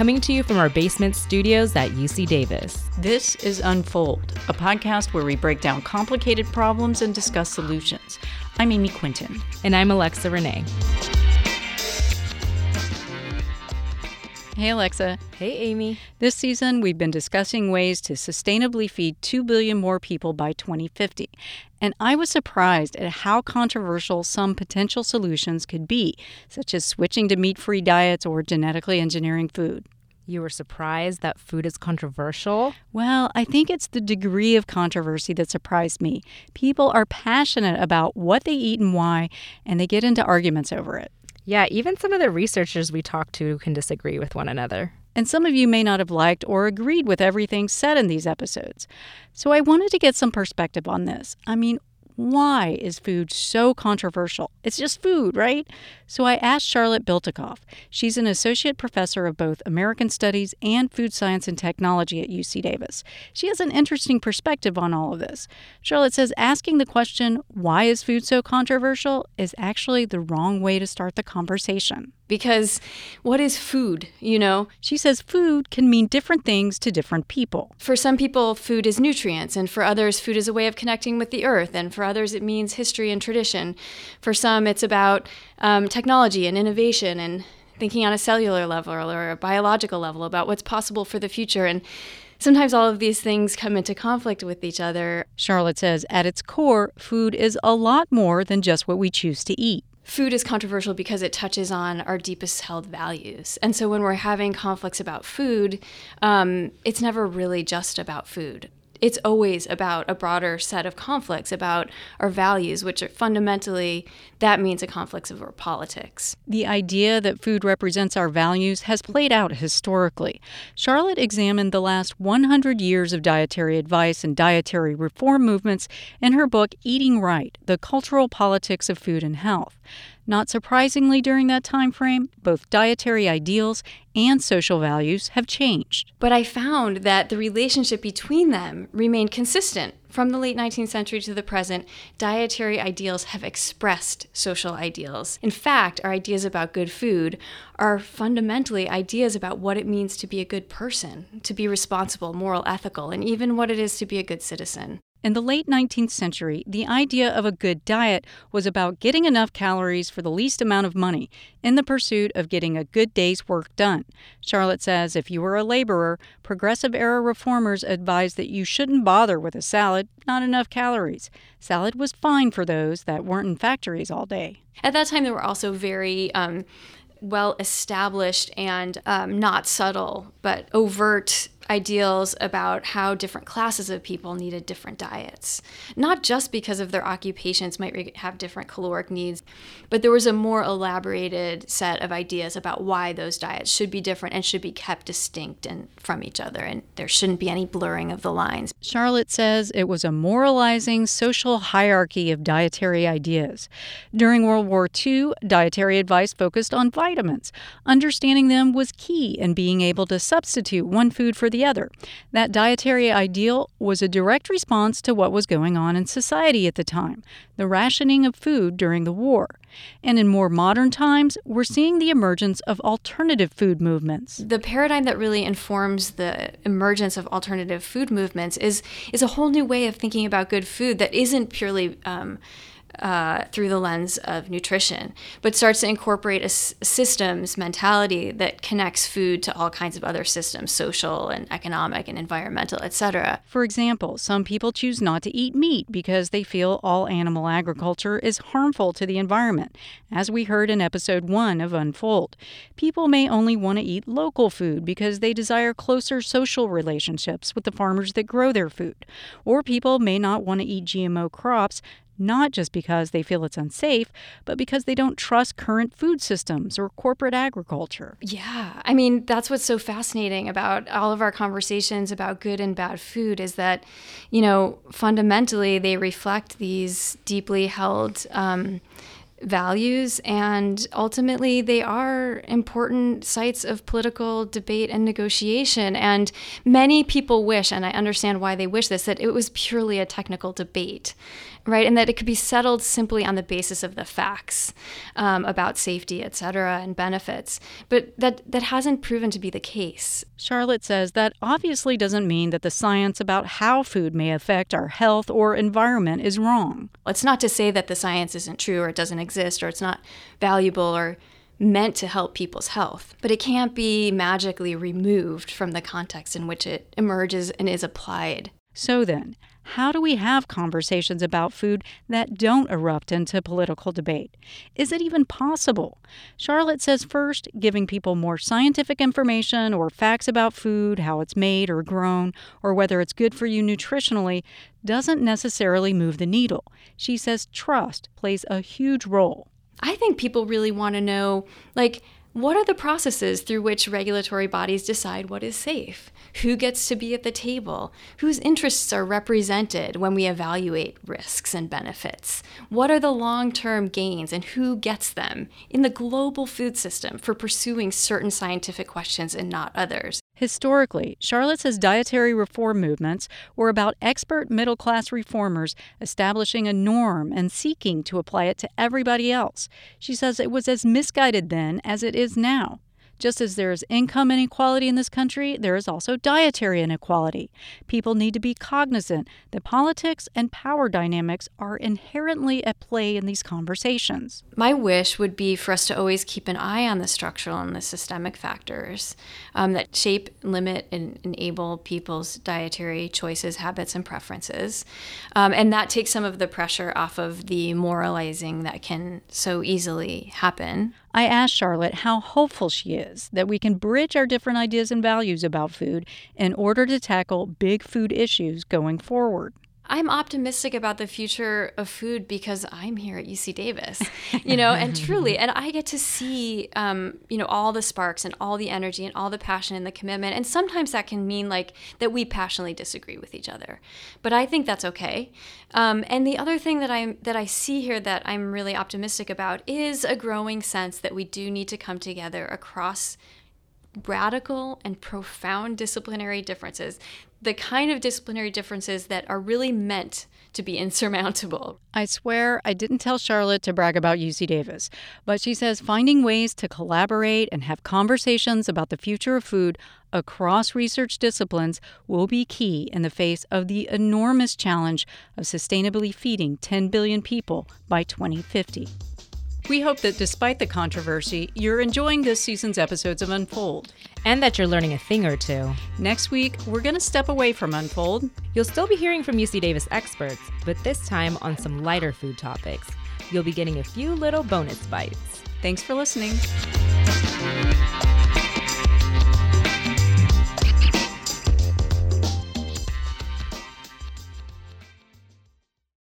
coming to you from our basement studios at UC Davis. This is Unfold, a podcast where we break down complicated problems and discuss solutions. I'm Amy Quinton. And I'm Alexa Renee. Hey, Alexa. Hey, Amy. This season, we've been discussing ways to sustainably feed 2 billion more people by 2050. And I was surprised at how controversial some potential solutions could be, such as switching to meat free diets or genetically engineering food. You were surprised that food is controversial? Well, I think it's the degree of controversy that surprised me. People are passionate about what they eat and why, and they get into arguments over it. Yeah, even some of the researchers we talked to can disagree with one another. And some of you may not have liked or agreed with everything said in these episodes. So I wanted to get some perspective on this. I mean, why is food so controversial? It's just food, right? So I asked Charlotte Biltekoff. She's an associate professor of both American Studies and Food Science and Technology at UC Davis. She has an interesting perspective on all of this. Charlotte says asking the question, why is food so controversial, is actually the wrong way to start the conversation because what is food, you know? She says food can mean different things to different people. For some people, food is nutrients, and for others, food is a way of connecting with the earth, and for others, it means history and tradition. For some, it's about um, technology and innovation and thinking on a cellular level or a biological level about what's possible for the future. And sometimes all of these things come into conflict with each other. Charlotte says at its core, food is a lot more than just what we choose to eat food is controversial because it touches on our deepest held values. And so when we're having conflicts about food, um, it's never really just about food. It's always about a broader set of conflicts about our values, which are fundamentally, that means a conflicts our politics. The idea that food represents our values has played out historically. Charlotte examined the last 100 years of dietary advice and dietary reform movements in her book Eating Right The Cultural Politics of Food and Health. Not surprisingly, during that time frame, both dietary ideals and social values have changed. But I found that the relationship between them remained consistent. From the late 19th century to the present, dietary ideals have expressed social ideals. In fact, our ideas about good food are fundamentally ideas about what it means to be a good person, to be responsible, moral, ethical, and even what it is to be a good citizen. In the late 19th century, the idea of a good diet was about getting enough calories for the least amount of money in the pursuit of getting a good day's work done. Charlotte says if you were a laborer, progressive era reformers advised that you shouldn't bother with a salad, not enough calories. Salad was fine for those that weren't in factories all day. At that time, there were also very um, well established and um, not subtle, but overt ideals about how different classes of people needed different diets. Not just because of their occupations might have different caloric needs, but there was a more elaborated set of ideas about why those diets should be different and should be kept distinct and from each other and there shouldn't be any blurring of the lines. Charlotte says it was a moralizing social hierarchy of dietary ideas. During World War II, dietary advice focused on vitamins. Understanding them was key in being able to substitute one food for the the other. That dietary ideal was a direct response to what was going on in society at the time the rationing of food during the war. And in more modern times, we're seeing the emergence of alternative food movements. The paradigm that really informs the emergence of alternative food movements is, is a whole new way of thinking about good food that isn't purely. Um, uh, through the lens of nutrition, but starts to incorporate a s- systems mentality that connects food to all kinds of other systems, social and economic and environmental, etc. For example, some people choose not to eat meat because they feel all animal agriculture is harmful to the environment, as we heard in episode 1 of Unfold. People may only want to eat local food because they desire closer social relationships with the farmers that grow their food. Or people may not want to eat GMO crops not just because they feel it's unsafe, but because they don't trust current food systems or corporate agriculture. Yeah. I mean, that's what's so fascinating about all of our conversations about good and bad food is that, you know, fundamentally they reflect these deeply held. Um, values, and ultimately they are important sites of political debate and negotiation. And many people wish, and I understand why they wish this, that it was purely a technical debate right? And that it could be settled simply on the basis of the facts um, about safety, et cetera, and benefits. But that, that hasn't proven to be the case. Charlotte says that obviously doesn't mean that the science about how food may affect our health or environment is wrong. It's not to say that the science isn't true or it doesn't exist or it's not valuable or meant to help people's health, but it can't be magically removed from the context in which it emerges and is applied. So then, how do we have conversations about food that don't erupt into political debate? Is it even possible? Charlotte says first, giving people more scientific information or facts about food, how it's made or grown, or whether it's good for you nutritionally, doesn't necessarily move the needle. She says trust plays a huge role. I think people really want to know, like, what are the processes through which regulatory bodies decide what is safe? Who gets to be at the table? Whose interests are represented when we evaluate risks and benefits? What are the long term gains and who gets them in the global food system for pursuing certain scientific questions and not others? Historically, Charlotte says dietary reform movements were about expert middle class reformers establishing a norm and seeking to apply it to everybody else. She says it was as misguided then as it is now. Just as there is income inequality in this country, there is also dietary inequality. People need to be cognizant that politics and power dynamics are inherently at play in these conversations. My wish would be for us to always keep an eye on the structural and the systemic factors um, that shape, limit, and enable people's dietary choices, habits, and preferences. Um, and that takes some of the pressure off of the moralizing that can so easily happen. I asked Charlotte how hopeful she is that we can bridge our different ideas and values about food in order to tackle big food issues going forward. I'm optimistic about the future of food because I'm here at UC Davis, you know, and truly, and I get to see, um, you know, all the sparks and all the energy and all the passion and the commitment. And sometimes that can mean like that we passionately disagree with each other, but I think that's okay. Um, and the other thing that I that I see here that I'm really optimistic about is a growing sense that we do need to come together across radical and profound disciplinary differences, the kind of disciplinary differences that are really meant to be insurmountable. I swear I didn't tell Charlotte to brag about UC Davis, but she says finding ways to collaborate and have conversations about the future of food across research disciplines will be key in the face of the enormous challenge of sustainably feeding 10 billion people by 2050. We hope that despite the controversy, you're enjoying this season's episodes of Unfold. And that you're learning a thing or two. Next week, we're going to step away from Unfold. You'll still be hearing from UC Davis experts, but this time on some lighter food topics. You'll be getting a few little bonus bites. Thanks for listening.